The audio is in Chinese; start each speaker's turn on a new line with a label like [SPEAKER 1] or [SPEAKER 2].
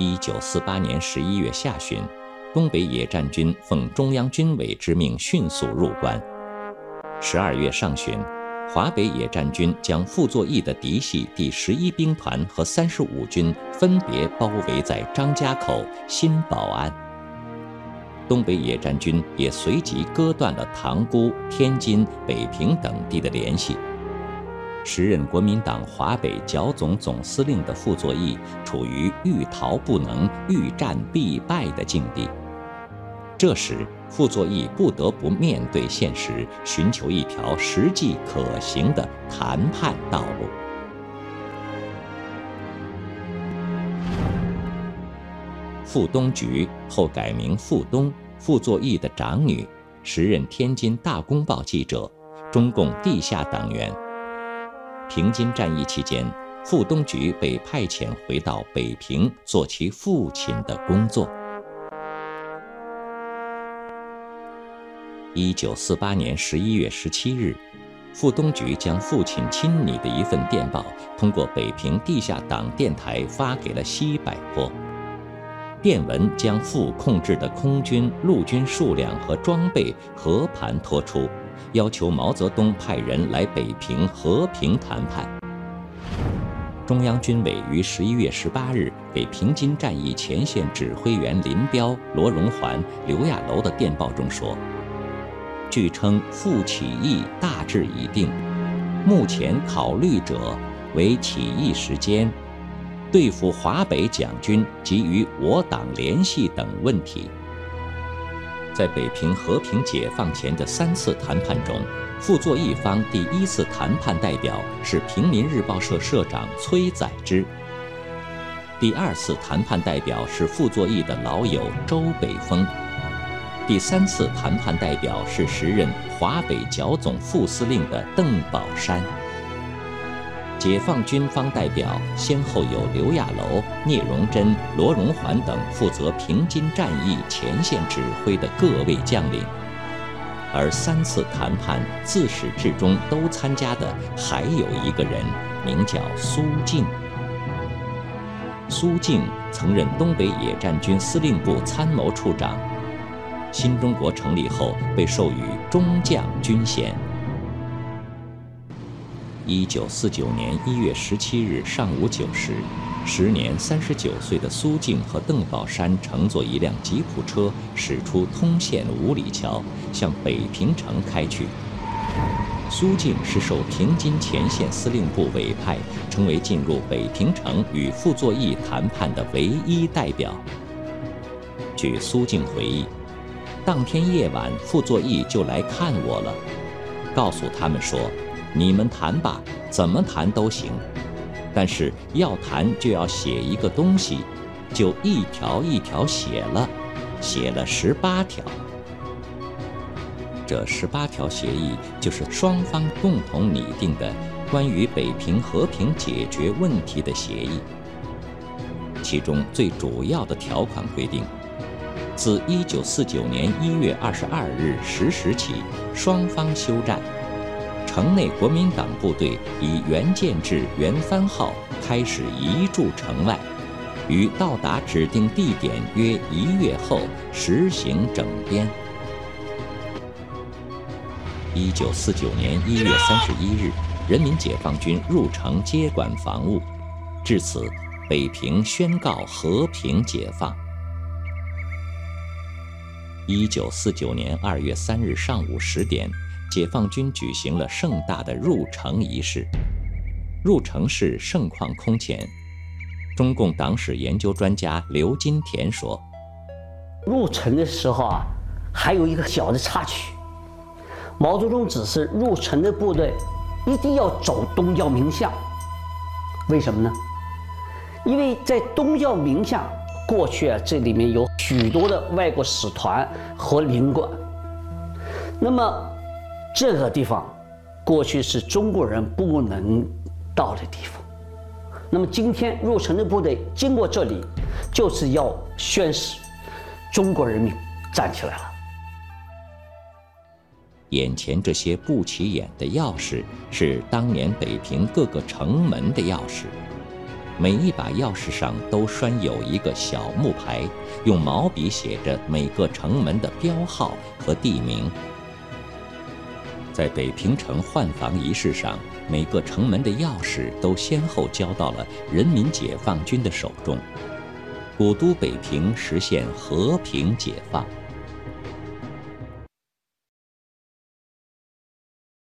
[SPEAKER 1] 一九四八年十一月下旬，东北野战军奉中央军委之命迅速入关。十二月上旬，华北野战军将傅作义的嫡系第十一兵团和三十五军分别包围在张家口、新保安。东北野战军也随即割断了塘沽、天津、北平等地的联系。时任国民党华北剿总总司令的傅作义处于欲逃不能、欲战必败的境地。这时，傅作义不得不面对现实，寻求一条实际可行的谈判道路。傅东菊后改名傅东，傅作义的长女，时任天津大公报记者，中共地下党员。平津战役期间，傅东菊被派遣回到北平做其父亲的工作。一九四八年十一月十七日，傅东菊将父亲亲拟的一份电报通过北平地下党电台发给了西柏坡。电文将傅控制的空军、陆军数量和装备和盘托出。要求毛泽东派人来北平和平谈判。中央军委于十一月十八日给平津战役前线指挥员林彪、罗荣桓、刘亚楼的电报中说：“据称，傅起义大致已定，目前考虑者为起义时间、对付华北蒋军及与我党联系等问题。”在北平和平解放前的三次谈判中，傅作义方第一次谈判代表是平民日报社社长崔载之；第二次谈判代表是傅作义的老友周北峰；第三次谈判代表是时任华北剿总副司令的邓宝山。解放军方代表先后有刘亚楼、聂荣臻、罗荣桓等负责平津战役前线指挥的各位将领，而三次谈判自始至终都参加的还有一个人，名叫苏静。苏静曾任东北野战军司令部参谋处长，新中国成立后被授予中将军衔。一九四九年一月十七日上午九时，时年三十九岁的苏静和邓宝山乘坐一辆吉普车驶出通县五里桥，向北平城开去。苏静是受平津前线司令部委派，成为进入北平城与傅作义谈判的唯一代表。据苏静回忆，当天夜晚傅作义就来看我了，告诉他们说。你们谈吧，怎么谈都行，但是要谈就要写一个东西，就一条一条写了，写了十八条。这十八条协议就是双方共同拟定的关于北平和平解决问题的协议。其中最主要的条款规定，自一九四九年一月二十二日十时起，双方休战。城内国民党部队以原建制原番号开始移驻城外，于到达指定地点约一月后实行整编。一九四九年一月三十一日，人民解放军入城接管防务，至此，北平宣告和平解放。一九四九年二月三日上午十点。解放军举行了盛大的入城仪式。入城式盛况空前。中共党史研究专家刘金田说：“
[SPEAKER 2] 入城的时候啊，还有一个小的插曲。毛泽东指示入城的部队一定要走东交民巷。为什么呢？因为在东交民巷过去啊，这里面有许多的外国使团和领馆。那么。”这个地方，过去是中国人不能到的地方。那么今天入城的部队经过这里，就是要宣誓，中国人民站起来了。
[SPEAKER 1] 眼前这些不起眼的钥匙，是当年北平各个城门的钥匙。每一把钥匙上都拴有一个小木牌，用毛笔写着每个城门的标号和地名。在北平城换防仪式上，每个城门的钥匙都先后交到了人民解放军的手中，古都北平实现和平解放。